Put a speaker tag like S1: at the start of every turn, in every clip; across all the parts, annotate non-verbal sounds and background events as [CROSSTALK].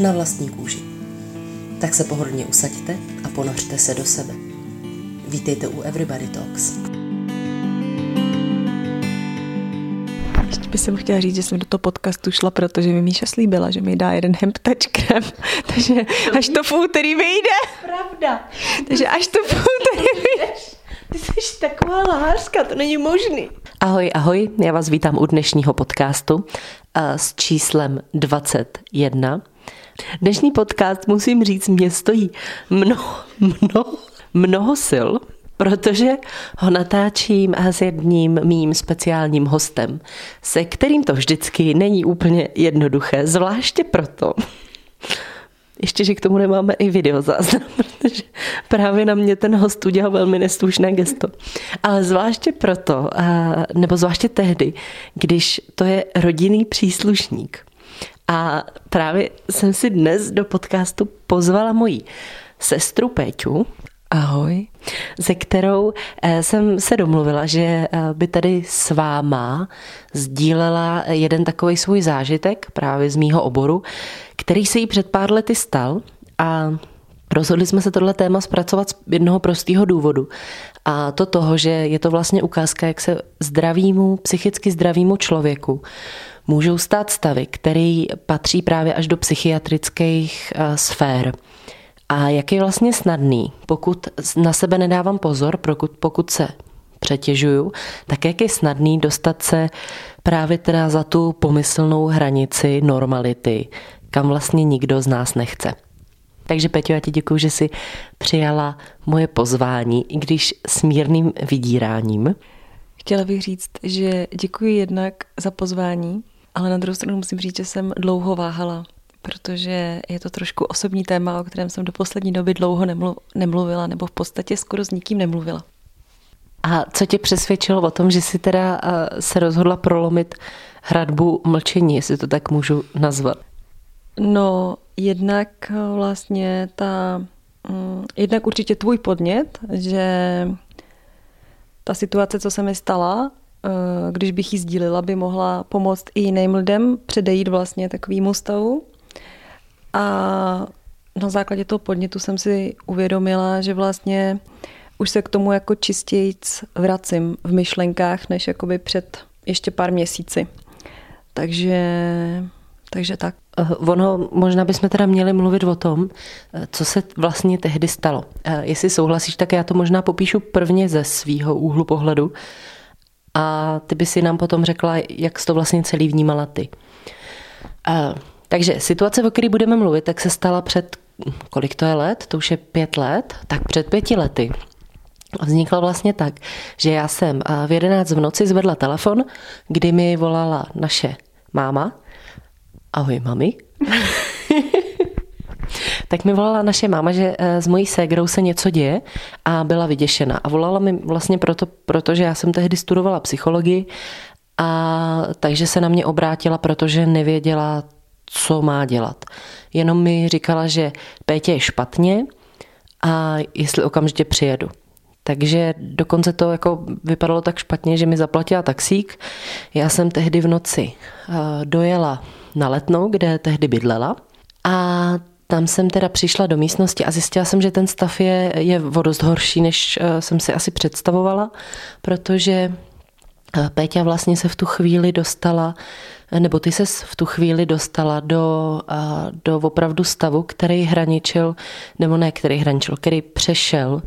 S1: na vlastní kůži. Tak se pohodlně usaďte a ponořte se do sebe. Vítejte u Everybody Talks.
S2: Ještě bych jsem chtěla říct, že jsem do toho podcastu šla, protože mi Míša slíbila, že mi dá jeden hemp touch krem. [LAUGHS] Takže až to v úterý vyjde.
S1: Pravda.
S2: Takže až to v úterý vyjde. Ty jsi taková láska, to není možný.
S1: Ahoj, ahoj, já vás vítám u dnešního podcastu eh, s číslem 21. Dnešní podcast, musím říct, mě stojí mnoho, mnoho, mnoho sil, protože ho natáčím s jedním mým speciálním hostem, se kterým to vždycky není úplně jednoduché, zvláště proto, ještě, že k tomu nemáme i videozáznam, [LAUGHS] protože právě na mě ten host udělal velmi neslušné gesto. Ale zvláště proto, nebo zvláště tehdy, když to je rodinný příslušník. A právě jsem si dnes do podcastu pozvala moji sestru Péťu,
S2: Ahoj.
S1: Se kterou eh, jsem se domluvila, že eh, by tady s váma sdílela jeden takový svůj zážitek právě z mýho oboru, který se jí před pár lety stal a Rozhodli jsme se tohle téma zpracovat z jednoho prostého důvodu. A to toho, že je to vlastně ukázka, jak se zdravýmu, psychicky zdravýmu člověku můžou stát stavy, který patří právě až do psychiatrických uh, sfér. A jak je vlastně snadný, pokud na sebe nedávám pozor, pokud, pokud se přetěžuju, tak jak je snadný dostat se právě teda za tu pomyslnou hranici normality, kam vlastně nikdo z nás nechce. Takže Peťo, já ti děkuji, že jsi přijala moje pozvání, i když s mírným vydíráním.
S2: Chtěla bych říct, že děkuji jednak za pozvání, ale na druhou stranu musím říct, že jsem dlouho váhala, protože je to trošku osobní téma, o kterém jsem do poslední doby dlouho nemluvila, nebo v podstatě skoro s nikým nemluvila.
S1: A co tě přesvědčilo o tom, že jsi teda eh, se rozhodla prolomit hradbu mlčení, jestli to tak můžu nazvat?
S2: No, jednak eh, vlastně ta, mm, jednak určitě tvůj podnět, že ta situace, co se mi stala, když bych ji sdílila, by mohla pomoct i jiným lidem předejít vlastně takovýmu stavu. A na základě toho podnětu jsem si uvědomila, že vlastně už se k tomu jako čistějíc vracím v myšlenkách, než jakoby před ještě pár měsíci. Takže, takže tak.
S1: Eh, ono, možná bychom teda měli mluvit o tom, eh, co se vlastně tehdy stalo. Eh, jestli souhlasíš, tak já to možná popíšu prvně ze svýho úhlu pohledu a ty by si nám potom řekla, jak jsi to vlastně celý vnímala ty. Takže situace, o které budeme mluvit, tak se stala před, kolik to je let? To už je pět let? Tak před pěti lety. Vznikla vlastně tak, že já jsem v 11 v noci zvedla telefon, kdy mi volala naše máma, ahoj mami. [LAUGHS] tak mi volala naše máma, že eh, s mojí ségrou se něco děje a byla vyděšena. A volala mi vlastně proto, protože já jsem tehdy studovala psychologii a takže se na mě obrátila, protože nevěděla, co má dělat. Jenom mi říkala, že Pétě je špatně a jestli okamžitě přijedu. Takže dokonce to jako vypadalo tak špatně, že mi zaplatila taxík. Já jsem tehdy v noci eh, dojela na Letnou, kde tehdy bydlela. A tam jsem teda přišla do místnosti a zjistila jsem, že ten stav je, je o dost horší, než eh, jsem si asi představovala, protože eh, Péťa vlastně se v tu chvíli dostala, nebo ty se v tu chvíli dostala do, eh, do opravdu stavu, který hraničil, nebo ne, který hraničil, který přešel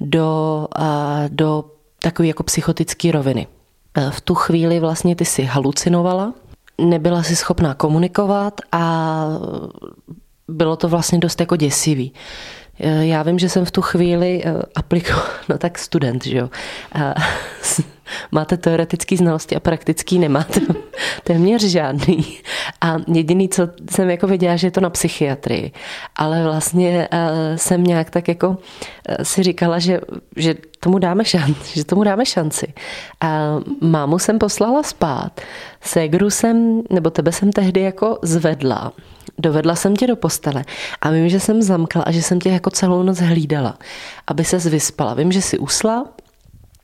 S1: do, do takové jako psychotické roviny. V tu chvíli vlastně ty si halucinovala, nebyla si schopná komunikovat a bylo to vlastně dost jako děsivý. Já vím, že jsem v tu chvíli eh, aplikoval, [LAUGHS] no tak student, že jo. Máte teoretické znalosti a praktický nemáte [LAUGHS] téměř žádný. A jediný, co jsem jako viděla, že je to na psychiatrii. Ale vlastně uh, jsem nějak tak jako uh, si říkala, že, že tomu dáme šanci, že tomu dáme šanci. A mámu jsem poslala spát, ségru jsem, nebo tebe jsem tehdy jako zvedla, dovedla jsem tě do postele a vím, že jsem zamkla a že jsem tě jako celou noc hlídala, aby se vyspala. Vím, že jsi usla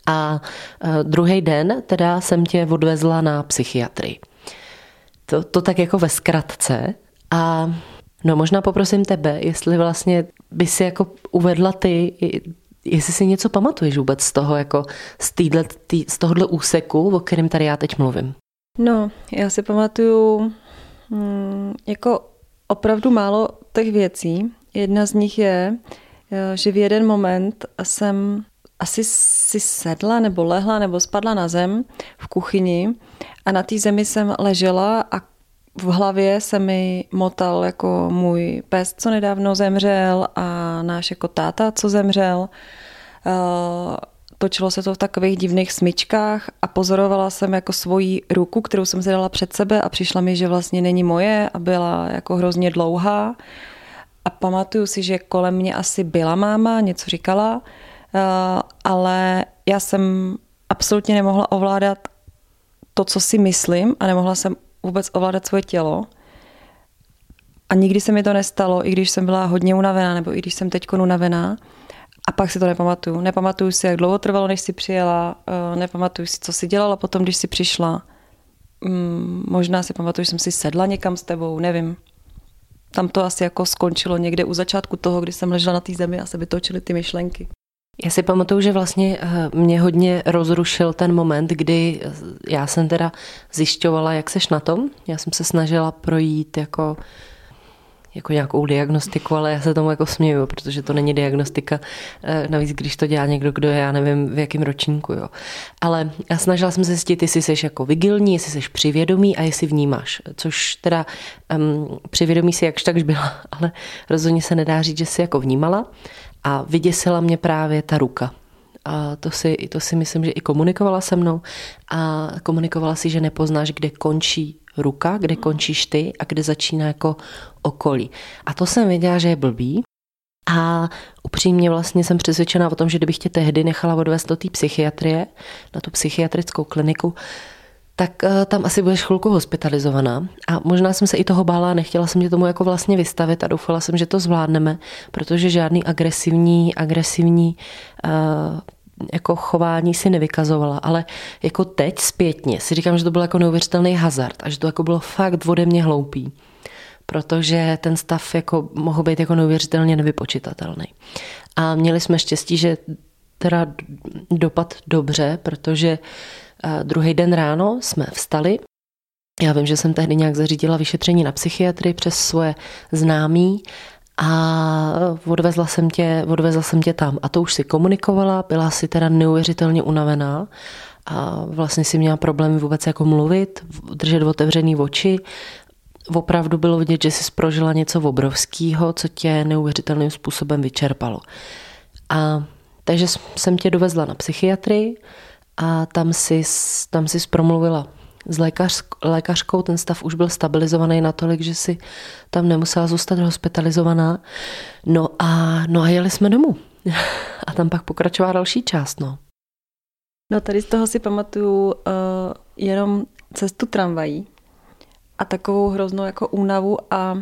S1: a e, druhý den teda jsem tě odvezla na psychiatrii. To, to tak jako ve zkratce a no možná poprosím tebe, jestli vlastně by si jako uvedla ty, jestli si něco pamatuješ vůbec z toho, jako z, týhle, tý, z tohohle úseku, o kterém tady já teď mluvím.
S2: No, já si pamatuju hmm, jako opravdu málo těch věcí. Jedna z nich je, e, že v jeden moment jsem asi si sedla nebo lehla nebo spadla na zem v kuchyni a na té zemi jsem ležela a v hlavě se mi motal jako můj pes, co nedávno zemřel a náš jako táta, co zemřel. E, točilo se to v takových divných smyčkách a pozorovala jsem jako svoji ruku, kterou jsem si dala před sebe a přišla mi, že vlastně není moje a byla jako hrozně dlouhá. A pamatuju si, že kolem mě asi byla máma, něco říkala, eh, ale já jsem absolutně nemohla ovládat to, co si myslím a nemohla jsem vůbec ovládat svoje tělo. A nikdy se mi to nestalo, i když jsem byla hodně unavená, nebo i když jsem teď unavená. A pak si to nepamatuju. Nepamatuju si, jak dlouho trvalo, než si přijela, eh, nepamatuju si, co si dělala potom, když si přišla. Mm, možná si pamatuju, že jsem si sedla někam s tebou, nevím. Tam to asi jako skončilo někde u začátku toho, kdy jsem ležela na té zemi a se vytočily ty myšlenky.
S1: Já si pamatuju, že vlastně eh, mě hodně rozrušil ten moment, kdy já jsem teda zjišťovala, jak seš na tom. Já jsem se snažila projít jako jako nějakou diagnostiku, ale já se tomu jako směju, protože to není diagnostika, eh, navíc když to dělá někdo, kdo je, já nevím v jakém ročníku, jo. Ale já snažila jsem se zjistit, jestli jsi jako vigilní, jestli jsi přivědomý a jestli vnímáš, což teda um, přivědomí si jakž takž byla, [LAUGHS] ale rozhodně se nedá říct, že jsi jako vnímala a vyděsila mě právě ta ruka, a to si, to si myslím, že i komunikovala se mnou a komunikovala si, že nepoznáš, kde končí ruka, kde končíš ty a kde začíná jako okolí. A to jsem věděla, že je blbý, a upřímně vlastně jsem přesvědčená o tom, že kdybych tě tehdy nechala odvést do té psychiatrie, na tu psychiatrickou kliniku, tak eh, tam asi budeš chvilku hospitalizovaná. A možná jsem se i toho bála, nechtěla jsem tě tomu jako vlastně vystavit a doufala jsem, že to zvládneme, protože žádný agresivní, agresivní uh, jako chování si nevykazovala, ale jako teď zpětně si říkám, že to byl jako neuvěřitelný hazard a že to jako bylo fakt ode mě hloupý protože ten stav jako mohl být jako neuvěřitelně nevypočitatelný. A měli jsme štěstí, že teda dopad dobře, protože eh, druhý den ráno jsme vstali. Já vím, že jsem tehdy nějak zařídila vyšetření na psychiatrii přes svoje známí a odvezla jsem tě, odvezla jsem tě tam. A to už si komunikovala, byla si teda neuvěřitelně unavená a vlastně si měla problémy vůbec jako mluvit, držet otevřený oči. Opravdu bylo vidět, že jsi prožila něco obrovského, co tě neuvěřitelným způsobem vyčerpalo. A takže jsem tě dovezla na psychiatrii a tam si, tam promluvila s lékař, lékařkou, ten stav už byl stabilizovaný natolik, že si tam nemusela zůstat hospitalizovaná. No a, no a jeli jsme domů. [LAUGHS] A tam pak pokračovala další část. No.
S2: No tady z toho si pamatuju uh, jenom cestu tramvají a takovou hroznou jako únavu a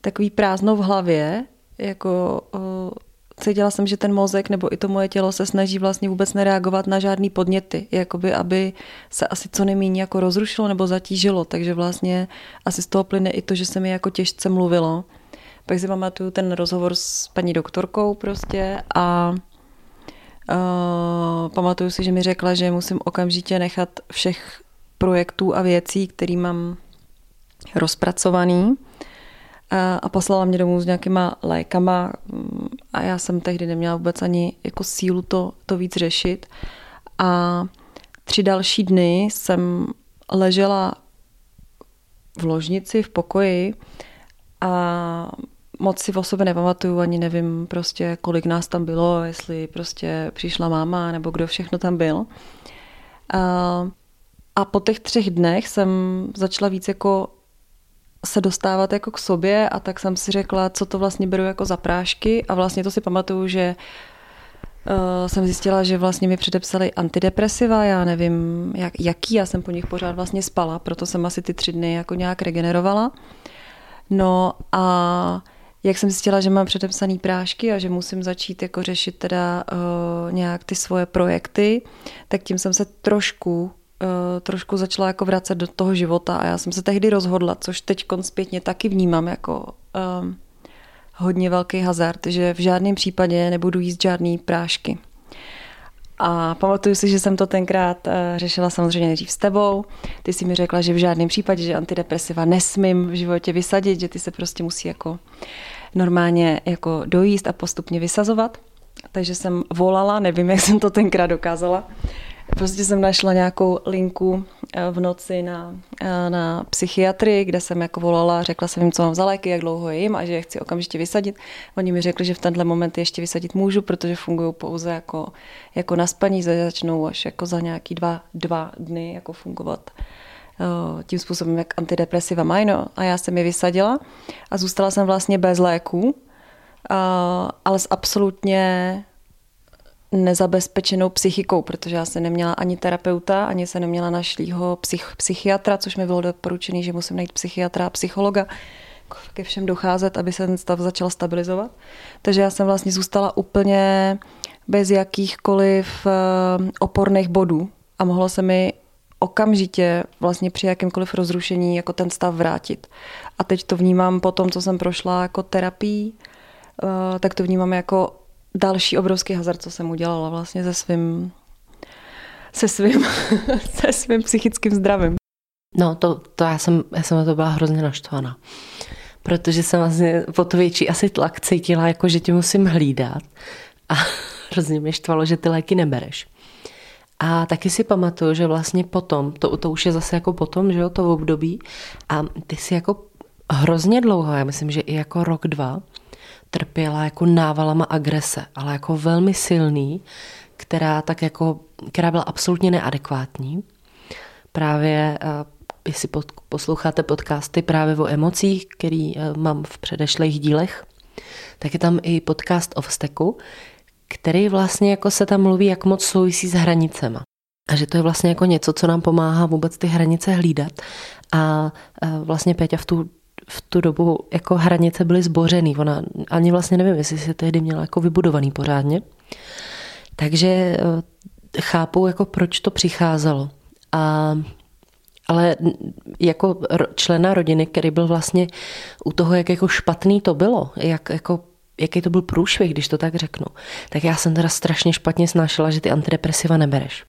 S2: takový prázdnou v hlavě, jako uh, cítila jsem, že ten mozek nebo i to moje tělo se snaží vlastně vůbec nereagovat na žádný podněty, jakoby aby se asi co nejméně jako rozrušilo nebo zatížilo, takže vlastně asi z toho plyne i to, že se mi jako těžce mluvilo. Pak si pamatuju ten rozhovor s paní doktorkou prostě a uh, pamatuju si, že mi řekla, že musím okamžitě nechat všech projektů a věcí, který mám rozpracovaný a poslala mě domů s nějakýma lékama mm, a já jsem tehdy neměla vůbec ani jako sílu to, to víc řešit. A tři další dny jsem ležela v ložnici, v pokoji a moc si o sobě nepamatuju, ani nevím prostě, kolik nás tam bylo, jestli prostě přišla máma, nebo kdo všechno tam byl. A, a po těch třech dnech jsem začala víc jako se dostávat jako k sobě a tak jsem si řekla, co to vlastně beru jako za prášky a vlastně to si pamatuju, že uh, jsem zjistila, že vlastně mi předepsali antidepresiva, já nevím jak, jaký, já jsem po nich pořád vlastně spala, proto jsem asi ty tři dny jako nějak regenerovala. No a jak jsem zjistila, že mám předepsaný prášky a že musím začít jako řešit teda uh, nějak ty svoje projekty, tak tím jsem se trošku trošku začala jako vracet do toho života a já jsem se tehdy rozhodla, což teď zpětně taky vnímám jako um, hodně velký hazard, že v žádném případě nebudu jíst žádný prášky. A pamatuju si, že jsem to tenkrát uh, řešila samozřejmě nejdřív s tebou. Ty si mi řekla, že v žádném případě, že antidepresiva nesmím v životě vysadit, že ty se prostě musí jako normálně jako dojíst a postupně vysazovat. Takže jsem volala, nevím, jak jsem to tenkrát dokázala, Prostě jsem našla nějakou linku eh, v noci na, eh, na psychiatrii, kde jsem jako volala, řekla jsem jim, co mám za léky, jak dlouho jim a že je chci okamžitě vysadit. Oni mi řekli, že v tenhle moment ještě vysadit můžu, protože fungují pouze jako, jako na spaní, začnou až jako za nějaký dva, dva dny jako fungovat eh, tím způsobem, jak antidepresiva mají. No. A já jsem je vysadila a zůstala jsem vlastně bez léků, ale s absolutně nezabezpečenou psychikou, protože já jsem neměla ani terapeuta, ani se neměla našlýho psych, psychiatra, což mi bylo doporučené, že musím najít psychiatra a psychologa, ke všem docházet, aby se ten stav začal stabilizovat. Takže já jsem vlastně zůstala úplně bez jakýchkoliv eh, oporných bodů a mohlo se mi okamžitě vlastně při jakémkoliv rozrušení jako ten stav vrátit. A teď to vnímám po tom, co jsem prošla jako terapii, eh, tak to vnímám jako další obrovský hazard, co jsem udělala vlastně se svým se svým, [LAUGHS] se svým psychickým zdravím.
S1: No, to, to já jsem, já jsem na to byla hrozně naštvaná. Protože jsem vlastně po to větší asi tlak cítila, jako že tě musím hlídat. A [LAUGHS] hrozně mě štvalo, že ty léky nebereš. A taky si pamatuju, že vlastně potom, to, to už je zase jako potom, že jo, to období, a ty si jako hrozně dlouho, já myslím, že i jako rok, dva, trpěla jako návalama agrese, ale jako velmi silný, která tak jako, která byla absolutně neadekvátní. Právě, eh, jestli posloucháte podcasty právě o emocích, který eh, mám v předešlých dílech, tak je tam i podcast o vzteku, který vlastně jako se tam mluví, jak moc souvisí s hranicema. A že to je vlastně jako něco, co nám pomáhá vůbec ty hranice hlídat. A eh, vlastně Peťa v tu v tu dobu jako hranice byly zbořený. Ona ani vlastně nevím, jestli se tehdy měla jako vybudovaný pořádně. Takže eh, chápu, jako proč to přicházelo. A, ale jako člena rodiny, který byl vlastně u toho, jak jako špatný to bylo, jak jako jaký to byl průšvih, když to tak řeknu, tak já jsem teda strašně špatně snášela, že ty antidepresiva nebereš.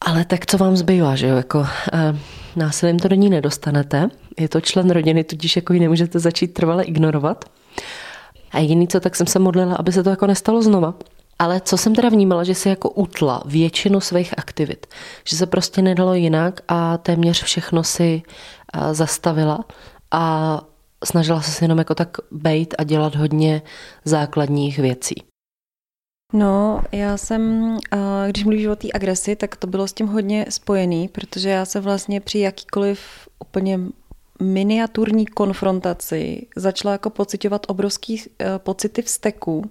S1: Ale tak co vám zbývá, že jo? Jako, eh, násilím to do ní nedostanete. Je to člen rodiny, tudíž jako ji nemůžete začít trvale ignorovat. A jediný co, tak jsem se modlila, aby se to jako nestalo znova. Ale co jsem teda vnímala, že si jako utla většinu svých aktivit. Že se prostě nedalo jinak a téměř všechno si zastavila a snažila se jenom jako tak bejt a dělat hodně základních věcí.
S2: No, já jsem, když mluvíš o té agresi, tak to bylo s tím hodně spojený, protože já se vlastně při jakýkoliv úplně miniaturní konfrontaci začala jako pocitovat obrovský e, pocity vzteku.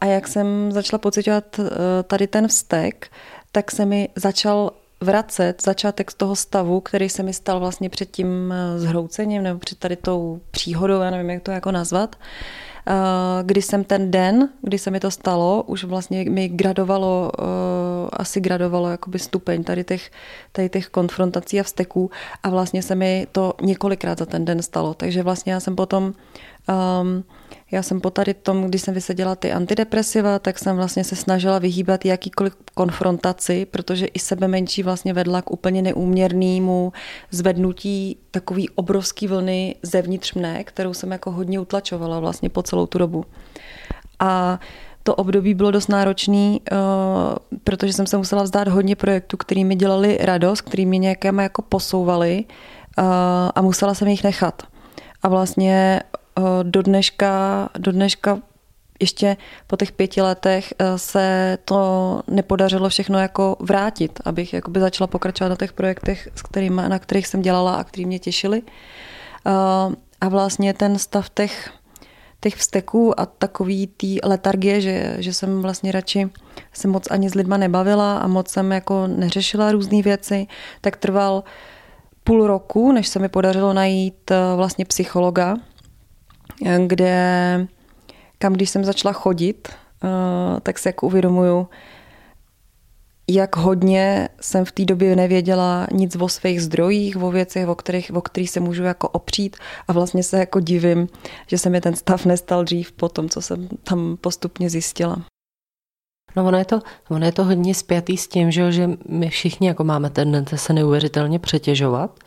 S2: A jak jsem začala pocitovat tady ten vztek, tak se mi začal vracet začátek z toho stavu, který se mi stal vlastně před tím zhroucením nebo před tady tou příhodou, já nevím, jak to jako nazvat. Eh, kdy jsem ten den, kdy se mi to stalo, už vlastně mi gradovalo, eh, asi gradovalo jakoby stupeň tady těch, tady těch konfrontací a vzteků a vlastně se mi to několikrát za ten den stalo. Takže vlastně já jsem potom um, já jsem po tady tom, když jsem vyseděla ty antidepresiva, tak jsem vlastně se snažila vyhýbat jakýkoliv konfrontaci, protože i sebe menší vlastně vedla k úplně neúměrnému zvednutí takový obrovský vlny zevnitř mne, kterou jsem jako hodně utlačovala vlastně po celou tu dobu. A to období bylo dost náročný, uh, protože jsem se musela vzdát hodně projektů, který mi dělali radost, který mě nějaké jako posouvali uh, a musela jsem jich nechat. A vlastně Eh, do dneška, do dneška ještě po těch pěti letech eh, se to nepodařilo všechno jako vrátit, abych jakoby začala pokračovat na těch projektech, s kterými, na kterých jsem dělala a který mě těšili. Eh, a vlastně ten stav těch, těch vzteků a takový té letargie, že, že jsem vlastně radši se moc ani s lidma nebavila a moc jsem jako neřešila různé věci, tak trval půl roku, než se mi podařilo najít eh, vlastně psychologa, kde kam když jsem začala chodit, eh, tak si jako uvědomuju, jak hodně jsem v té době nevěděla nic o svých zdrojích, o věcech, o kterých, o kterých se můžu jako opřít a vlastně se jako divím, že se mi ten stav nestal dřív po tom, co jsem tam postupně zjistila.
S1: No ono je to, ono je to hodně spjatý s tím, že, že my všichni jako máme tendence se neuvěřitelně přetěžovat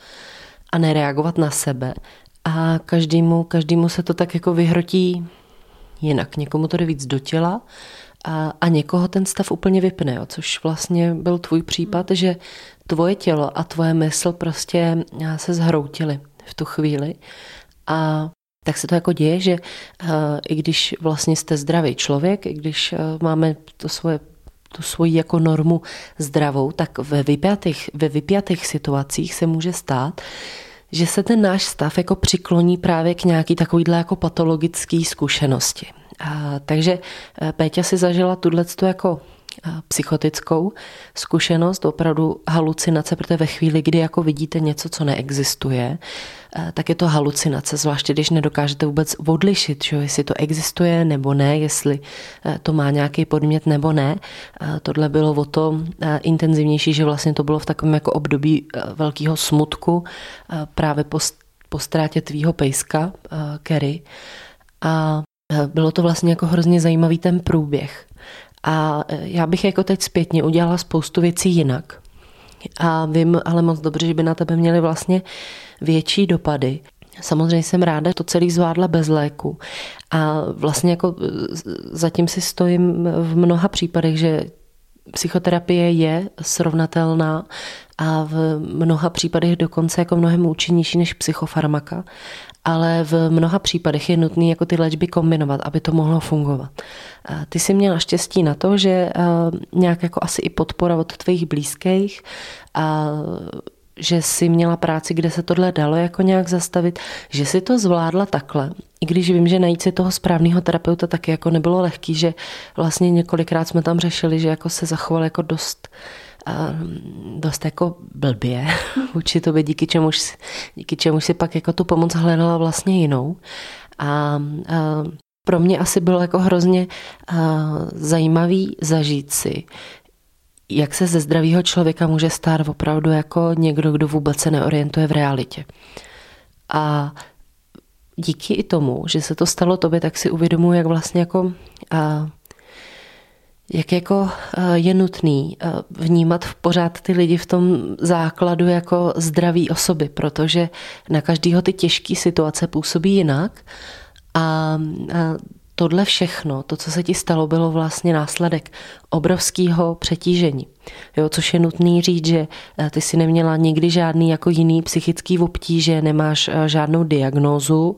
S1: a nereagovat na sebe a každému, každému se to tak jako vyhrotí jinak. Někomu to jde víc do těla a, a někoho ten stav úplně vypne, jo, což vlastně byl tvůj případ, že tvoje tělo a tvoje mysl prostě se zhroutily v tu chvíli a tak se to jako děje, že uh, i když vlastně jste zdravý člověk, i když uh, máme to svoje tu svoji jako normu zdravou, tak ve vypjatých, ve vypjatých situacích se může stát, že se ten náš stav jako přikloní právě k nějaký takovýhle jako patologický zkušenosti. A, takže e, Péťa si zažila tuhle jako psychotickou zkušenost, opravdu halucinace, protože ve chvíli, kdy jako vidíte něco, co neexistuje, e, tak je to halucinace, zvláště když nedokážete vůbec odlišit, že jestli to existuje nebo ne, jestli to má nějaký podmět nebo ne. Tohle bylo o to intenzivnější, že vlastně to bylo v takovém jako období velkého smutku právě po, po ztrátě tvýho pejska, Kerry. A Eh, bylo to vlastně jako hrozně zajímavý ten průběh. A eh, já bych jako teď zpětně udělala spoustu věcí jinak. A vím ale moc dobře, že by na tebe měly vlastně větší dopady. Samozřejmě jsem ráda, že to celý zvládla bez léku. A vlastně jako eh, zatím si stojím v mnoha případech, že psychoterapie je srovnatelná a v mnoha případech dokonce jako mnohem účinnější než psychofarmaka ale v mnoha případech je nutné jako ty léčby kombinovat, aby to mohlo fungovat. Ty jsi měla štěstí na to, že nějak jako asi i podpora od tvých blízkých a že jsi měla práci, kde se tohle dalo jako nějak zastavit, že si to zvládla takhle. I když vím, že najít si toho správného terapeuta taky jako nebylo lehký, že vlastně několikrát jsme tam řešili, že jako se zachoval jako dost uh, dost jako blbě [LAUGHS] vůči tobě, díky čemuž, díky čemuž si pak jako tu pomoc hledala vlastně jinou. A, a pro mě asi bylo jako hrozně a, zajímavý zažít si, jak se ze zdravého člověka může stát opravdu jako někdo, kdo vůbec se neorientuje v realitě. A díky i tomu, že se to stalo tobě, tak si uvědomuji, jak vlastně jako a, jak jako eh, je nutný eh, vnímat v pořád ty lidi v tom základu jako zdraví osoby, protože na každého ty těžké situace působí jinak. A tohle všechno, to, co se ti stalo, bylo vlastně následek obrovského přetížení. Jo, což je nutný říct, že eh, ty si neměla nikdy žádný jako jiný psychický obtíže, nemáš eh, žádnou diagnózu,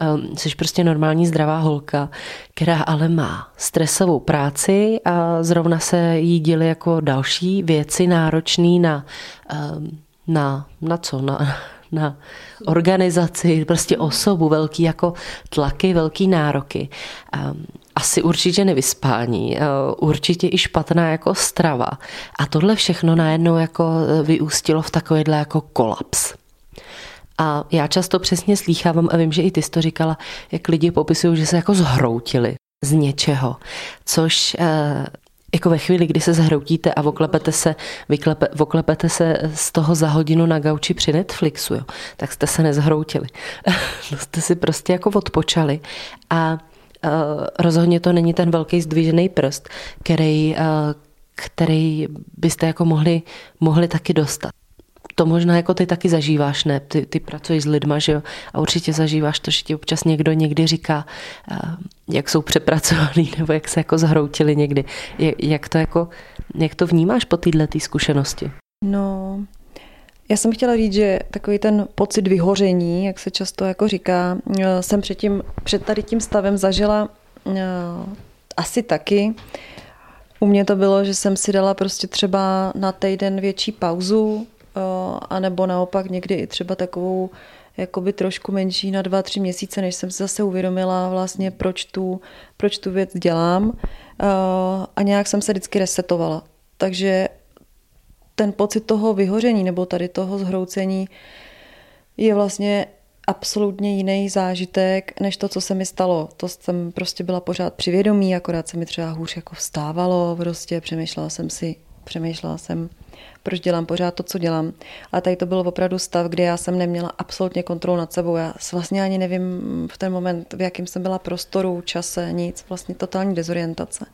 S1: ehm, jsi prostě normální zdravá holka, která ale má stresovou práci a zrovna se jí děly jako další věci náročný na, ehm, na, na co? Na, na organizaci, prostě osobu, velký jako tlaky, velký nároky. Ehm, asi určitě nevyspání, eh, určitě i špatná jako strava. A tohle všechno najednou jako eh, vyústilo v takovýhle jako kolaps. A já často přesně slýchávám a vím, že i ty jsi to říkala, jak lidi popisují, že se jako zhroutili z něčeho, což eh, jako ve chvíli, kdy se zhroutíte a oklepete se, vyklepe, oklepete se z toho za hodinu na gauči při Netflixu, jo, tak jste se nezhroutili. [LAUGHS] jste si prostě jako odpočali a uh, rozhodně to není ten velký zdvižený prst, který, uh, který byste jako mohli, mohli taky dostat to možná jako ty taky zažíváš, ne? Ty, ty pracuješ s lidma, že jo? A určitě zažíváš to, že ti občas někdo někdy říká, eh, jak jsou přepracovaný, [LAUGHS] nebo jak se jako zhroutili někdy. Jak to jako, jak to vnímáš po této zkušenosti?
S2: No, já jsem chtěla říct, že takový ten pocit vyhoření, jak se často jako říká, eh, jsem předtím, před tady tím stavem zažila asi taky. U mě to bylo, že jsem si dala prostě třeba na týden větší pauzu, anebo naopak někdy i třeba takovou jakoby trošku menší na dva, tři měsíce, než jsem se zase uvědomila vlastně, proč tu, proč tu věc dělám a nějak jsem se vždycky resetovala. Takže ten pocit toho vyhoření nebo tady toho zhroucení je vlastně absolutně jiný zážitek, než to, co se mi stalo. To jsem prostě byla pořád při vědomí, akorát se mi třeba hůř jako vstávalo, prostě přemýšlela jsem si, přemýšlela jsem, proč dělám pořád to, co dělám. A tady to byl opravdu stav, kde já jsem neměla absolutně kontrolu nad sebou. Já vlastně ani nevím v ten moment, v jakém jsem byla prostoru, čase, nic, vlastně totální dezorientace.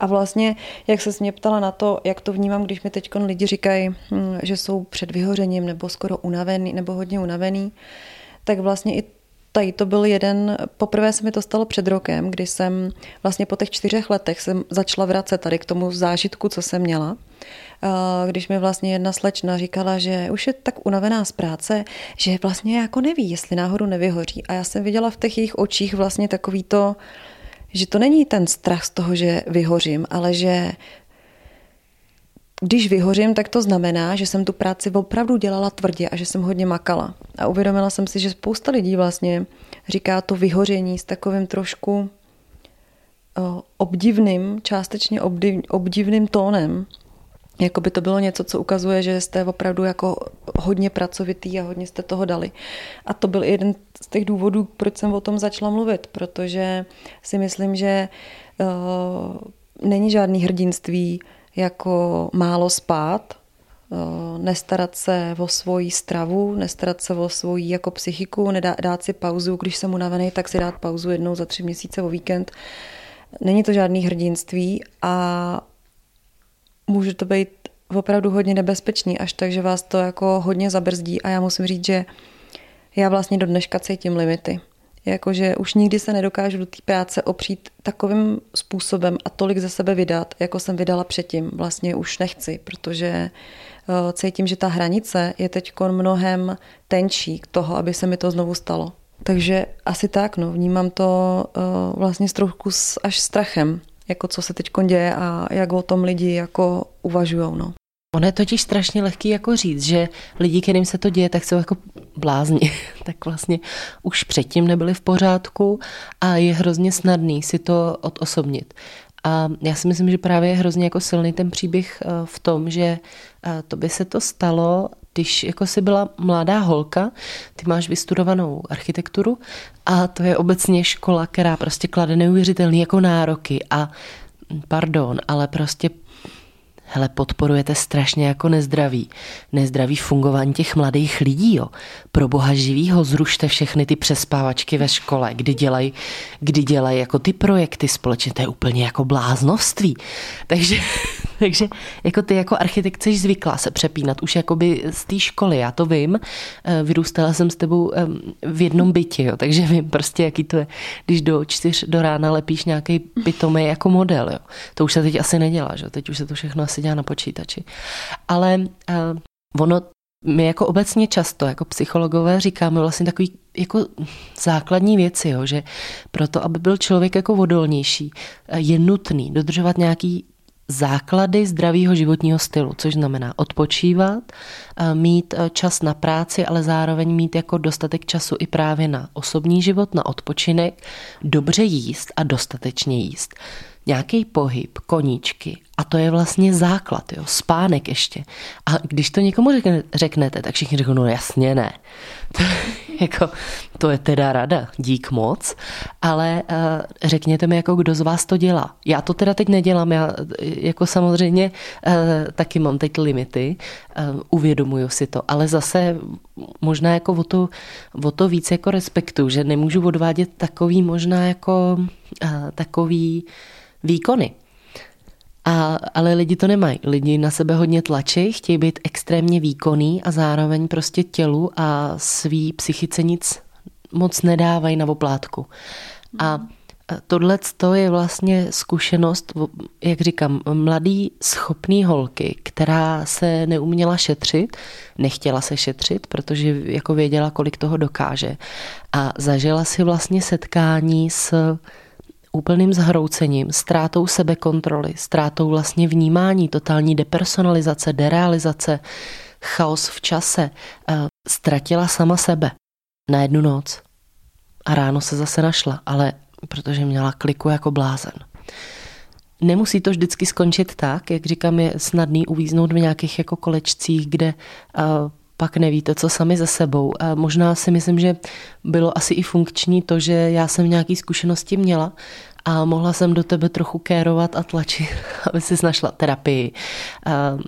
S2: A vlastně, jak se mě ptala na to, jak to vnímám, když mi teď lidi říkají, hm, že jsou před vyhořením nebo skoro unavený, nebo hodně unavený, tak vlastně i tady to byl jeden, poprvé se mi to stalo před rokem, kdy jsem vlastně po těch čtyřech letech jsem začala vracet tady k tomu zážitku, co jsem měla. Když mi vlastně jedna slečna říkala, že už je tak unavená z práce, že vlastně jako neví, jestli náhodou nevyhoří. A já jsem viděla v těch jejich očích vlastně takový to, že to není ten strach z toho, že vyhořím, ale že když vyhořím, tak to znamená, že jsem tu práci opravdu dělala tvrdě a že jsem hodně makala. A uvědomila jsem si, že spousta lidí vlastně říká to vyhoření s takovým trošku obdivným, částečně obdivným tónem. Jako by to bylo něco, co ukazuje, že jste opravdu jako hodně pracovitý a hodně jste toho dali. A to byl jeden z těch důvodů, proč jsem o tom začala mluvit, protože si myslím, že uh, není žádný hrdinství jako málo spát, uh, nestarat se o svoji stravu, nestarat se o svoji jako psychiku, nedá, dát si pauzu, když jsem unavený, tak si dát pauzu jednou za tři měsíce o víkend. Není to žádný hrdinství a může to být opravdu hodně nebezpečný, až tak, že vás to jako hodně zabrzdí a já musím říct, že já vlastně do dneška cítím limity. Jakože už nikdy se nedokážu do té práce opřít takovým způsobem a tolik ze sebe vydat, jako jsem vydala předtím. Vlastně už nechci, protože eh, cítím, že ta hranice je teď mnohem tenčí k toho, aby se mi to znovu stalo. Takže asi tak, no, vnímám to eh, vlastně s trochu až strachem, jako co se teď děje a jak o tom lidi jako uvažují. No.
S1: Ono je totiž strašně lehký jako říct, že lidi, kterým se to děje, tak jsou jako blázni. [LAUGHS] tak vlastně už předtím nebyli v pořádku a je hrozně snadný si to odosobnit. A já si myslím, že právě je hrozně jako silný ten příběh eh, v tom, že eh, to by se to stalo, když jako si byla mladá holka, ty máš vystudovanou architekturu a to je obecně škola, která prostě klade neuvěřitelný jako nároky a pardon, ale prostě hele, podporujete strašně jako nezdravý, nezdravý fungování těch mladých lidí, jo. Pro boha živýho zrušte všechny ty přespávačky ve škole, kdy dělají kdy dělaj jako ty projekty společně, to je úplně jako bláznovství. Takže, [LAUGHS] takže jako ty jako architekt jsi zvyklá se přepínat už jakoby z té školy, já to vím, eh, vyrůstala jsem s tebou v jednom bytě, jo, takže vím prostě, jaký to je, když do čtyř do rána lepíš nějaký pitomý jako model, jo. To už se teď asi nedělá, že? teď už se to všechno asi dělá na počítači. Ale uh, ono my jako obecně často, jako psychologové, říkáme vlastně takový jako základní věci, jo, že proto, aby byl člověk jako odolnější, eh, je nutný dodržovat nějaký základy zdravého životního stylu, což znamená odpočívat, eh, mít čas na práci, ale zároveň mít jako dostatek času i právě na osobní život, na odpočinek, dobře jíst a dostatečně jíst nějaký pohyb, koníčky a to je vlastně základ, jo, spánek ještě. A když to někomu řekne, řeknete, tak všichni řeknou, no jasně ne. To, [LAUGHS] jako, to je teda rada, dík moc, ale uh, řekněte mi, jako kdo z vás to dělá. Já to teda teď nedělám, já jako samozřejmě uh, taky mám teď limity, uh, uvědomuju si to, ale zase možná jako o to, o to víc jako respektu, že nemůžu odvádět takový možná jako uh, takový výkony. A, ale lidi to nemají. Lidi na sebe hodně tlačí, chtějí být extrémně výkonný a zároveň prostě tělu a svý psychice nic moc nedávají na oplátku. A tohle je vlastně zkušenost, jak říkám, mladý schopný holky, která se neuměla šetřit, nechtěla se šetřit, protože jako věděla, kolik toho dokáže. A zažila si vlastně setkání s úplným zhroucením, ztrátou sebekontroly, ztrátou vlastně vnímání, totální depersonalizace, derealizace, chaos v čase, eh, ztratila sama sebe na jednu noc. A ráno se zase našla, ale protože měla kliku jako blázen. Nemusí to vždycky skončit tak, jak říkám, je snadný uvíznout v nějakých jako kolečcích, kde uh, pak nevíte, co sami za sebou. A možná si myslím, že bylo asi i funkční to, že já jsem nějaké zkušenosti měla a mohla jsem do tebe trochu kérovat a tlačit, [LAUGHS] aby si našla terapii. A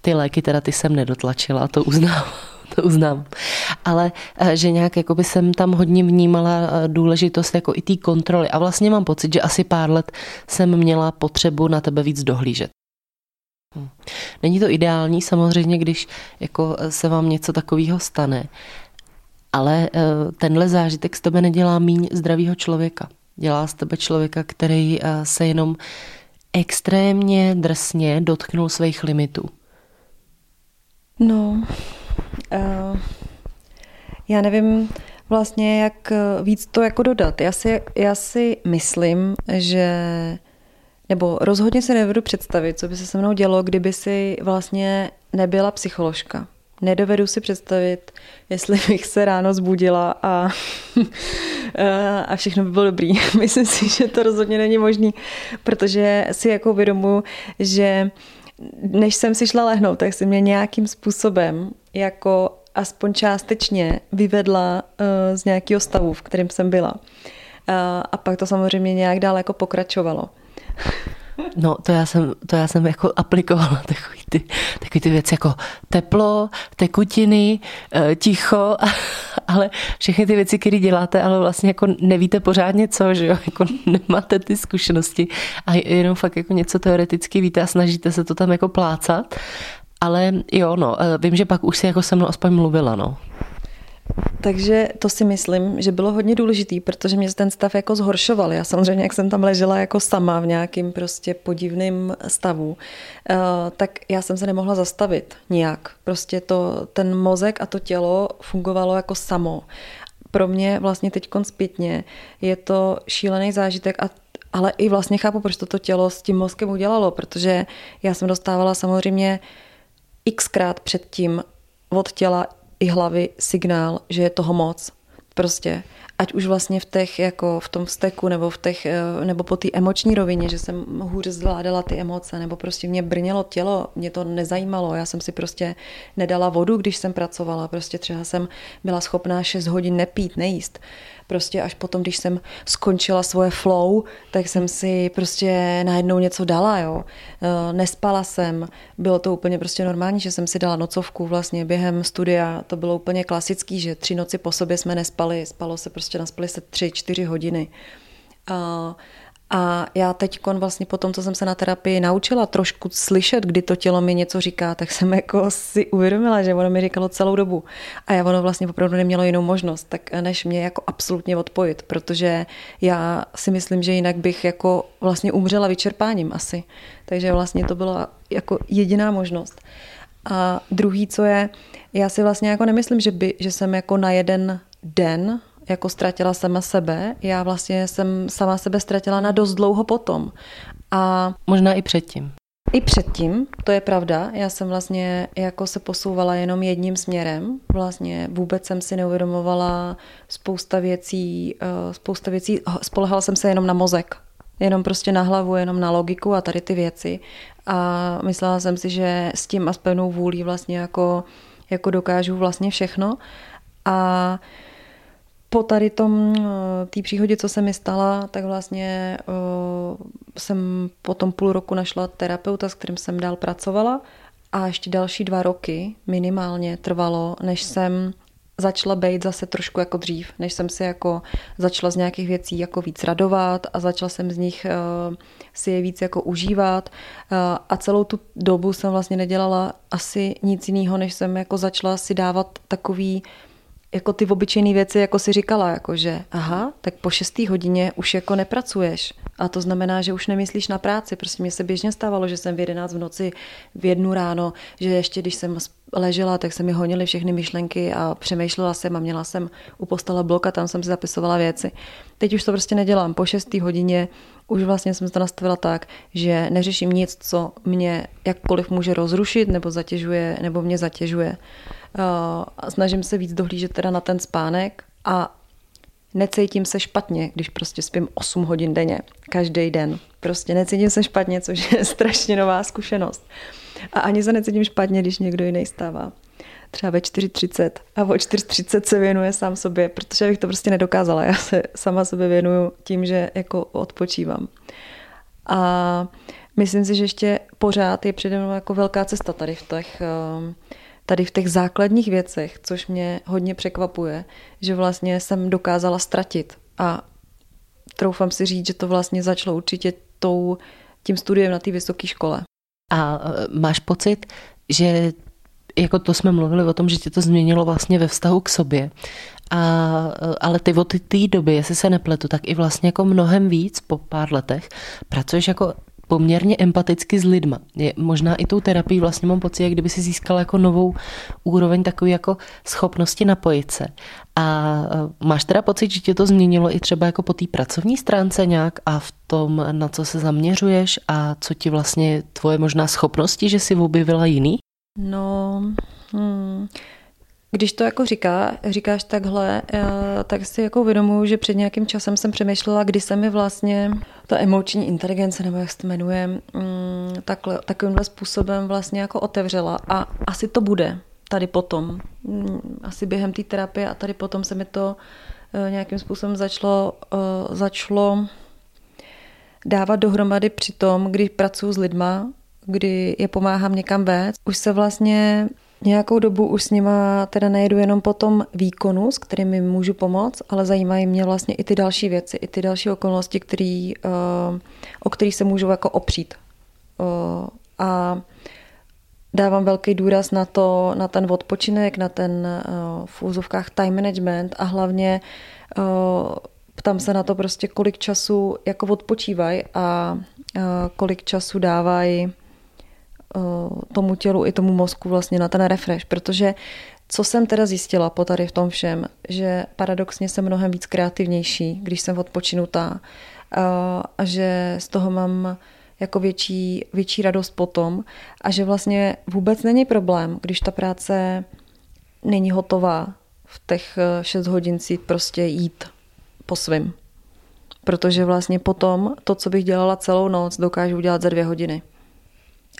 S1: ty léky teda ty jsem nedotlačila, to uznám. [LAUGHS] To uznám. Ale že nějak jako by jsem tam hodně vnímala důležitost jako i té kontroly. A vlastně mám pocit, že asi pár let jsem měla potřebu na tebe víc dohlížet. Hm. Není to ideální samozřejmě, když jako eh, se vám něco takového stane, ale tenhle zážitek z tebe nedělá míň zdravého člověka. Dělá z tebe člověka, který se jenom extrémně drsně dotknul svých limitů.
S2: No, uh, já nevím vlastně, jak víc to jako dodat. Já si, já si myslím, že nebo rozhodně se nevedu představit, co by se se mnou dělo, kdyby si vlastně nebyla psycholožka. Nedovedu si představit, jestli [LAUGHS] bych se ráno zbudila a, [LAUGHS] a všechno by bylo dobrý. [LAUGHS] Myslím si, že to rozhodně není možný, protože si jako uvědomuji, že než jsem si šla lehnout, tak si mě nějakým způsobem jako aspoň částečně vyvedla uh, z nějakého stavu, v kterém jsem byla. Uh, a pak to samozřejmě nějak dál jako pokračovalo.
S1: No, to já jsem, to já jsem jako aplikovala [LAUGHS] takový ty, takový ty věci jako teplo, tekutiny, eh, ticho, [LAUGHS] ale všechny ty věci, které děláte, ale vlastně jako nevíte pořádně co, že jo, [LAUGHS] jako nemáte ty zkušenosti a jenom fakt jako něco teoreticky víte a snažíte se to tam jako plácat. Ale jo, no, eh, vím, že pak už si jako se mnou aspoň mluvila, no.
S2: Takže to si myslím, že bylo hodně důležitý, protože mě ten stav jako zhoršoval. Já samozřejmě, jak jsem tam ležela jako sama v nějakým prostě podivným stavu, eh, tak já jsem se nemohla zastavit nijak. Prostě to, ten mozek a to tělo fungovalo jako samo. Pro mě vlastně teď zpětně je to šílený zážitek a ale i vlastně chápu, proč to, tělo s tím mozkem udělalo, protože já jsem dostávala samozřejmě xkrát předtím od těla i hlavy signál, že je toho moc. Prostě ať už vlastně v těch, jako v tom vzteku nebo v těch, eh, nebo po té emoční rovině, že jsem hůře zvládala ty emoce, nebo prostě mě brnělo tělo, mě to nezajímalo, já jsem si prostě nedala vodu, když jsem pracovala, prostě třeba jsem byla schopná 6 hodin nepít, nejíst prostě až potom, když jsem skončila svoje flow, tak jsem si prostě najednou něco dala, jo. Eh, nespala jsem, bylo to úplně prostě normální, že jsem si dala nocovku vlastně během studia, to bylo úplně klasický, že tři noci po sobě jsme nespali, spalo se prostě, naspali se tři, čtyři hodiny. A a já teď vlastně po tom, co jsem se na terapii naučila trošku slyšet, kdy to tělo mi něco říká, tak jsem jako si uvědomila, že ono mi říkalo celou dobu. A já ono vlastně opravdu nemělo jinou možnost, tak než mě jako absolutně odpojit, protože já si myslím, že jinak bych jako vlastně umřela vyčerpáním asi. Takže vlastně to byla jako jediná možnost. A druhý, co je, já si vlastně jako nemyslím, že, by, že jsem jako na jeden den jako ztratila sama sebe. Já vlastně jsem sama sebe ztratila na dost dlouho potom. A
S1: možná i předtím.
S2: I předtím, to je pravda. Já jsem vlastně jako se posouvala jenom jedním směrem. Vlastně vůbec jsem si neuvědomovala spousta věcí, eh, spousta věcí, spolehala jsem se jenom na mozek. Jenom prostě na hlavu, jenom na logiku a tady ty věci. A myslela jsem si, že s tím a s pevnou vůlí vlastně jako, jako dokážu vlastně všechno. A po tady tom, eh, té příhodě, co se mi stala, tak vlastně uh, jsem po tom půl roku našla terapeuta, s kterým jsem dál pracovala. A ještě další dva roky minimálně trvalo, než jsem začala být zase trošku jako dřív, než jsem si jako začala z nějakých věcí jako víc radovat a začala jsem z nich uh, si je víc jako užívat. Uh, a celou tu dobu jsem vlastně nedělala asi nic jiného, než jsem jako začala si dávat takový jako ty obyčejné věci, jako si říkala, jako že aha, tak po šestý hodině už jako nepracuješ. A to znamená, že už nemyslíš na práci. Prostě mě se běžně stávalo, že jsem v 11 v noci, v jednu ráno, že ještě když jsem ležela, tak se mi honily všechny myšlenky a přemýšlela jsem a měla jsem u postele blok a tam jsem si zapisovala věci. Teď už to prostě nedělám. Po šestý hodině už vlastně jsem to nastavila tak, že neřeším nic, co mě jakkoliv může rozrušit nebo zatěžuje, nebo mě zatěžuje. Snažím se víc dohlížet teda na ten spánek a necítím se špatně, když prostě spím 8 hodin denně, každý den. Prostě necítím se špatně, což je [LAUGHS] strašně nová zkušenost. A ani se necítím špatně, když někdo jiný stává třeba ve 4.30 a o 4.30 se věnuje sám sobě, protože bych to prostě nedokázala. Já se sama sobě věnuju tím, že jako odpočívám. A myslím si, že ještě pořád je přede mnou jako velká cesta tady v těch, ehm, tady v těch základních věcech, což mě hodně překvapuje, že vlastně jsem dokázala ztratit. A troufám si říct, že to vlastně začalo určitě tou, tím studiem na té vysoké škole.
S1: A e, máš pocit, že jako to jsme mluvili o tom, že tě to změnilo vlastně ve vztahu k sobě. A, ale ty od té doby, jestli se nepletu, tak i vlastně jako mnohem víc po pár letech pracuješ jako poměrně empaticky s lidma. Je, možná i tou terapii vlastně mám pocit, jak kdyby si získala jako novou úroveň takové jako schopnosti napojit se. A máš teda pocit, že tě to změnilo i třeba jako po té pracovní stránce nějak a v tom, na co se zaměřuješ a co ti vlastně tvoje možná schopnosti, že si objevila jiný?
S2: No, hmm. Když to jako říká, říkáš takhle, eh, tak si jako uvědomuji, že před nějakým časem jsem přemýšlela, kdy se mi vlastně ta emoční inteligence, nebo jak se to jmenuje, mm, takhle, takovýmhle způsobem vlastně jako otevřela. A asi to bude tady potom. Mm, asi během té terapie a tady potom se mi to eh, nějakým způsobem začalo, eh, začalo dávat dohromady při tom, když pracuji s lidma, kdy je pomáhám někam vést. Už se vlastně nějakou dobu už s nima teda nejedu jenom po tom výkonu, s kterými můžu pomoct, ale zajímají mě vlastně i ty další věci, i ty další okolnosti, který, eh, o kterých se můžu jako opřít. Eh, a dávám velký důraz na to, na ten odpočinek, na ten eh, v úzovkách time management a hlavně ptám se na to prostě, kolik času jako odpočívají a kolik času dávají tomu tělu i tomu mozku vlastně na ten refresh, protože co jsem teda zjistila po tady v tom všem, že paradoxně jsem mnohem víc kreativnější, když jsem odpočinutá a že z toho mám jako větší, větší radost potom a že vlastně vůbec není problém, když ta práce není hotová v těch 6 hodin si prostě jít po svým. Protože vlastně potom to, co bych dělala celou noc, dokážu udělat za dvě hodiny.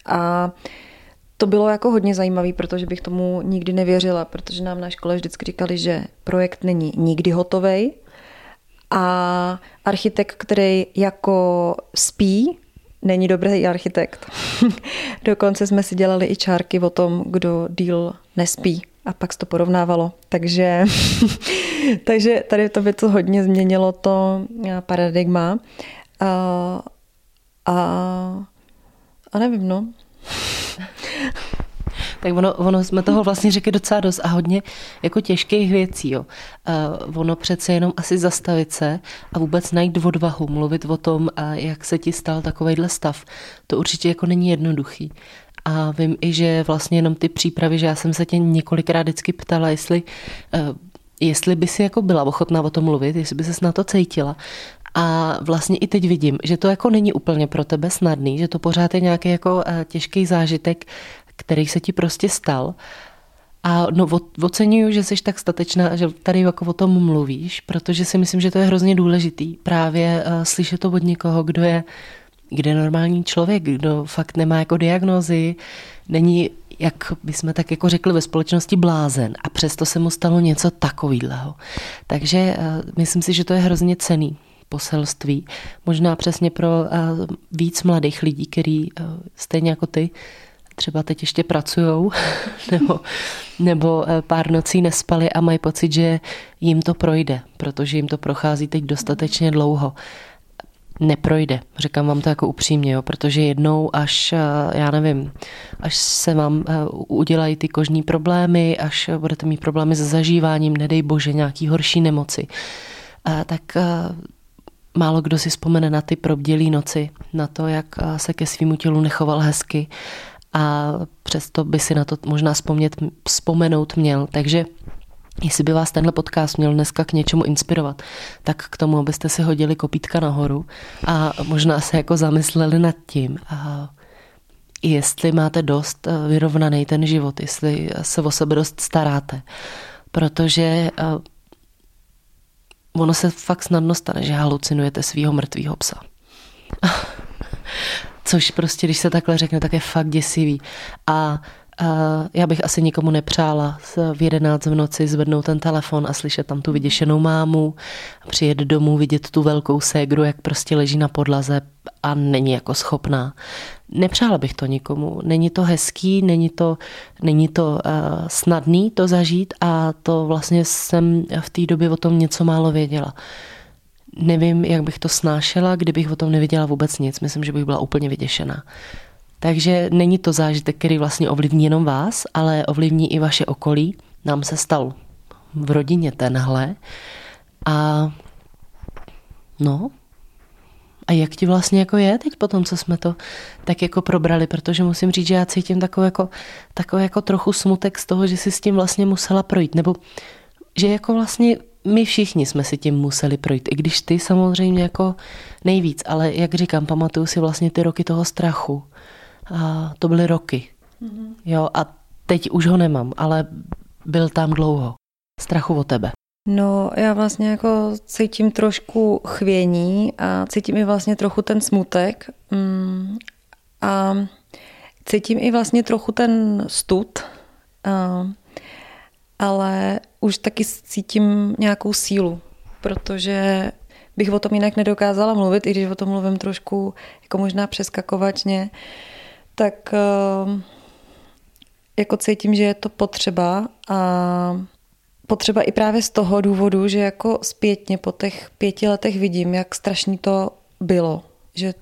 S2: A to bylo jako hodně zajímavé, protože bych tomu nikdy nevěřila, protože nám na škole vždycky říkali, že projekt není nikdy hotový a architekt, který jako spí, není dobrý architekt. [LAUGHS] Dokonce jsme si dělali i čárky o tom, kdo díl nespí a pak se to porovnávalo. Takže, [LAUGHS] takže tady to by to hodně změnilo to paradigma. A, a a nevím, no. [LAUGHS]
S1: tak ono, ono jsme toho vlastně řekli docela dost a hodně jako těžkých věcí. Jo. Uh, ono přece jenom asi zastavit se a vůbec najít odvahu, mluvit o tom, uh, jak se ti stal takovejhle stav. To určitě jako není jednoduchý. A vím i, že vlastně jenom ty přípravy, že já jsem se tě několikrát vždycky ptala, jestli uh, jestli by si jako byla ochotná o tom mluvit, jestli by ses na to cítila. A vlastně i teď vidím, že to jako není úplně pro tebe snadný, že to pořád je nějaký jako eh, těžký zážitek, který se ti prostě stal. A no, oceňuju, že jsi tak statečná, že tady jako o tom mluvíš, protože si myslím, že to je hrozně důležitý. Právě uh, slyšet to od někoho, kdo je, kde normální člověk, kdo fakt nemá jako diagnózy, není, jak bychom tak jako řekli ve společnosti, blázen a přesto se mu stalo něco takového. Takže uh, myslím si, že to je hrozně cený poselství. Možná přesně pro eh, víc mladých lidí, který eh, stejně jako ty třeba teď ještě pracují [LAUGHS] nebo, nebo eh, pár nocí nespali a mají pocit, že jim to projde, protože jim to prochází teď dostatečně dlouho. neprojde. Říkám vám to jako upřímně, jo, protože jednou, až, já nevím, až se vám udělají ty kožní problémy, až budete mít problémy se zažíváním, nedej bože, nějaký horší nemoci, tak málo kdo si vzpomene na ty probdělý noci, na to, jak se ke svýmu tělu nechoval hezky a přesto by si na to možná vzpomnět, vzpomenout měl. Takže Jestli by vás tenhle podcast měl dneska k něčemu inspirovat, tak k tomu, abyste si hodili kopítka nahoru a možná se jako zamysleli nad tím, a jestli máte dost eh, vyrovnaný ten život, jestli se o sebe dost staráte. Protože eh, ono se fakt snadno stane, že halucinujete svého mrtvého psa. [LAUGHS] Což prostě, když se takhle řekne, tak je fakt děsivý. A já bych asi nikomu nepřála v 11 v noci zvednout ten telefon a slyšet tam tu vyděšenou mámu, přijet domů, vidět tu velkou ségru, jak prostě leží na podlaze a není jako schopná. Nepřála bych to nikomu. Není to hezký, není to, není to uh, snadný to zažít a to vlastně jsem v té době o tom něco málo věděla. Nevím, jak bych to snášela, kdybych o tom nevěděla vůbec nic. Myslím, že bych byla úplně vyděšená. Takže není to zážitek, který vlastně ovlivní jenom vás, ale ovlivní i vaše okolí. Nám se stal v rodině tenhle. A no, a jak ti vlastně jako je teď po tom, co jsme to tak jako probrali, protože musím říct, že já cítím takový jako, takový jako trochu smutek z toho, že si s tím vlastně musela projít, nebo že jako vlastně my všichni jsme si tím museli projít, i když ty samozřejmě jako nejvíc, ale jak říkám, pamatuju si vlastně ty roky toho strachu, a to byly roky. Mm-hmm. Jo, a teď už ho nemám, ale byl tam dlouho. Strachu o tebe.
S2: No, já vlastně jako cítím trošku chvění a cítím i vlastně trochu ten smutek. Mm, a cítím i vlastně trochu ten stud, a, ale už taky cítím nějakou sílu, protože bych o tom jinak nedokázala mluvit, i když o tom mluvím trošku jako možná přeskakovačně. Uh, tak eh, jako cítím, že je to potřeba a potřeba i právě z toho důvodu, že jako zpětně po těch pěti letech vidím, jak strašný to bylo. Že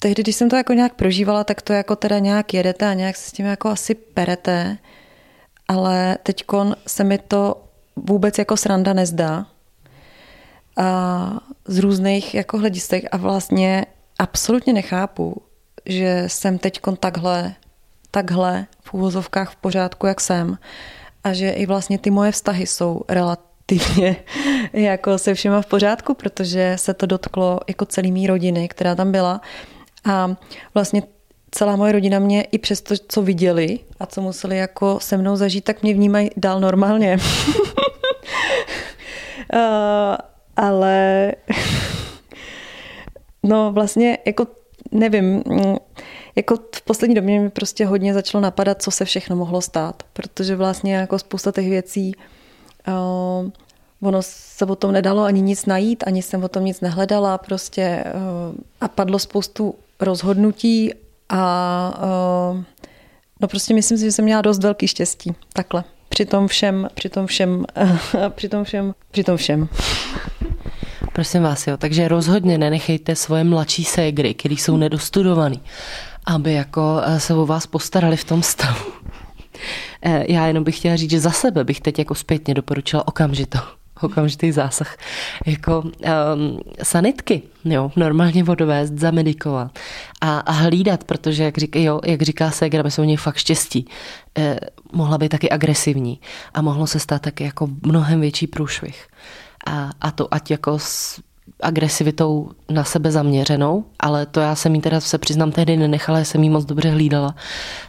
S2: tehdy, když jsem to jako nějak prožívala, tak to jako teda nějak jedete a nějak se s tím jako asi perete, ale teď se mi to vůbec jako sranda nezdá. A z různých jako hledistek a vlastně absolutně nechápu, že jsem teď takhle, takhle v úvozovkách v pořádku, jak jsem. A že i vlastně ty moje vztahy jsou relativně [LAUGHS] jako se všema v pořádku, protože se to dotklo jako celý mý rodiny, která tam byla. A vlastně celá moje rodina mě i přes to, co viděli a co museli jako se mnou zažít, tak mě vnímají dál normálně. uh, [LAUGHS] ale [LAUGHS] no vlastně jako nevím, mm, jako v poslední době mi prostě hodně začalo napadat, co se všechno mohlo stát, protože vlastně jako spousta těch věcí uh, ono se o tom nedalo ani nic najít, ani jsem o tom nic nehledala prostě uh, a padlo spoustu rozhodnutí a uh, no prostě myslím si, že jsem měla dost velký štěstí, takhle. Při tom všem, při tom všem, [LAUGHS] při tom všem, při tom všem.
S1: Prosím vás, jo. Takže rozhodně nenechejte svoje mladší ségry, který jsou nedostudovaný, aby jako eh, se o vás postarali v tom stavu. [LAUGHS] Eh, já jenom bych chtěla říct, že za sebe bych teď jako zpětně doporučila okamžito [LAUGHS] okamžitý zásah. Jako um, sanitky, jo, normálně odvést, zamedikovat a, a hlídat, protože jak, řík, jo, jak říká se, my jsou u nich fakt štěstí, eh, mohla být taky agresivní a mohlo se stát taky jako mnohem větší průšvih a, a to ať jako s agresivitou na sebe zaměřenou, ale to já jsem jí teda se přiznám tehdy nenechala, jsem jí moc dobře hlídala,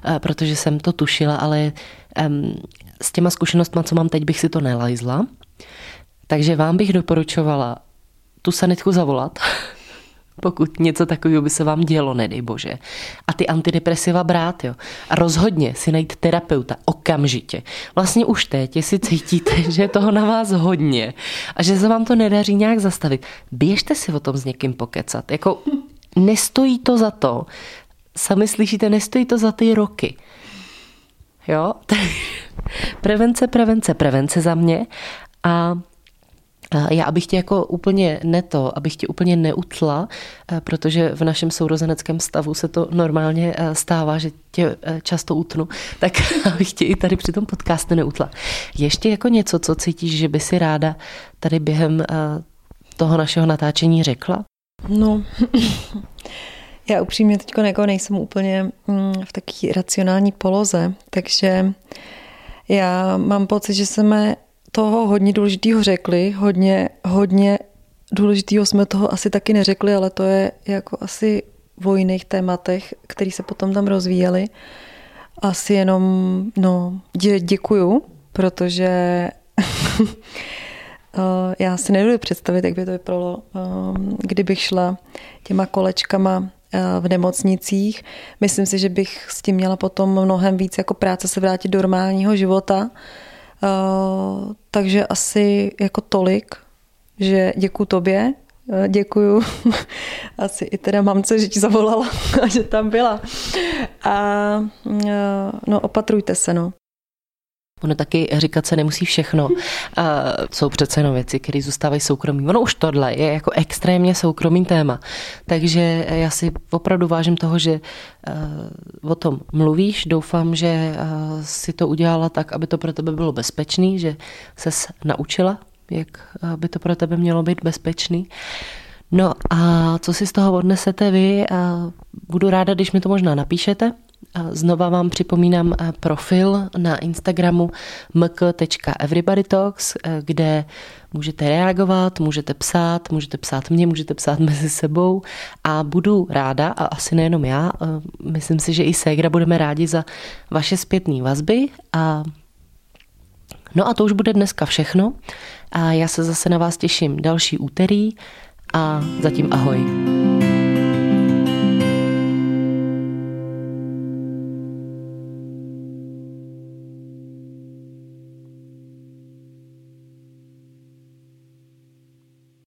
S1: eh, protože jsem to tušila, ale s těma zkušenostmi, co mám teď, bych si to nelajzla. Takže vám bych doporučovala tu sanitku zavolat, [LAUGHS] pokud něco takového by se vám dělo, nedej bože. A ty antidepresiva brát, jo. A rozhodně si najít terapeuta okamžitě. Vlastně už teď, jestli cítíte, [LAUGHS] že je toho na vás hodně a že se vám to nedaří nějak zastavit, běžte si o tom s někým pokecat. Jako nestojí to za to. Sami slyšíte, nestojí to za ty roky. Jo? [LAUGHS] prevence, prevence, prevence za mě. A Já, abych tě jako úplně neto, abych tě úplně neutla, protože v našem sourozeneckém stavu se to normálně stává, že tě často utnu, [LAUGHS] tak abych tě i tady při tom podcastu neutla. Ještě jako něco, co cítíš, že by si ráda tady během toho našeho natáčení řekla?
S2: No, [LAUGHS] já upřímně teď jako nejsem úplně mm, v takové racionální poloze, takže já mám pocit, že jsme toho hodně důležitého řekli, hodně, hodně důležitého jsme toho asi taky neřekli, ale to je jako asi o jiných tématech, které se potom tam rozvíjely. Asi jenom, no, dě, děkuju, protože [LAUGHS] eh, já si nedovedu představit, jak by to vypadalo, eh, kdybych šla těma kolečkama eh, v nemocnicích. Myslím si, že bych s tím měla potom mnohem víc jako práce se vrátit do normálního života. Uh, takže asi jako tolik, že děkuji tobě, uh, děkuju [LAUGHS] asi i teda mamce, že ti zavolala [LAUGHS] a že tam byla. A uh, no opatrujte se, no.
S1: Ono taky říkat se nemusí všechno. [LAUGHS] Uh, jsou přece jenom věci, které zůstávají soukromí. Ono už tohle je jako extrémně soukromý téma. Takže já si opravdu vážím toho, že uh, o tom mluvíš. Doufám, že uh, si to udělala tak, aby to pro tebe bylo bezpečný, že ses naučila, jak by to pro tebe mělo být bezpečný. No a co si z toho odnesete vy? Budu ráda, když mi to možná napíšete. Znova vám připomínám eh, profil na Instagramu mk.everybodytalks, eh, kde můžete reagovat, můžete psát, můžete psát mě, můžete psát [LAUGHS] mezi sebou. A budu ráda, a asi nejenom já, eh, myslím si, že i Segra budeme rádi za vaše zpětné vazby. A No a to už bude dneska všechno. A já se zase na vás těším další úterý. A zatím ahoj.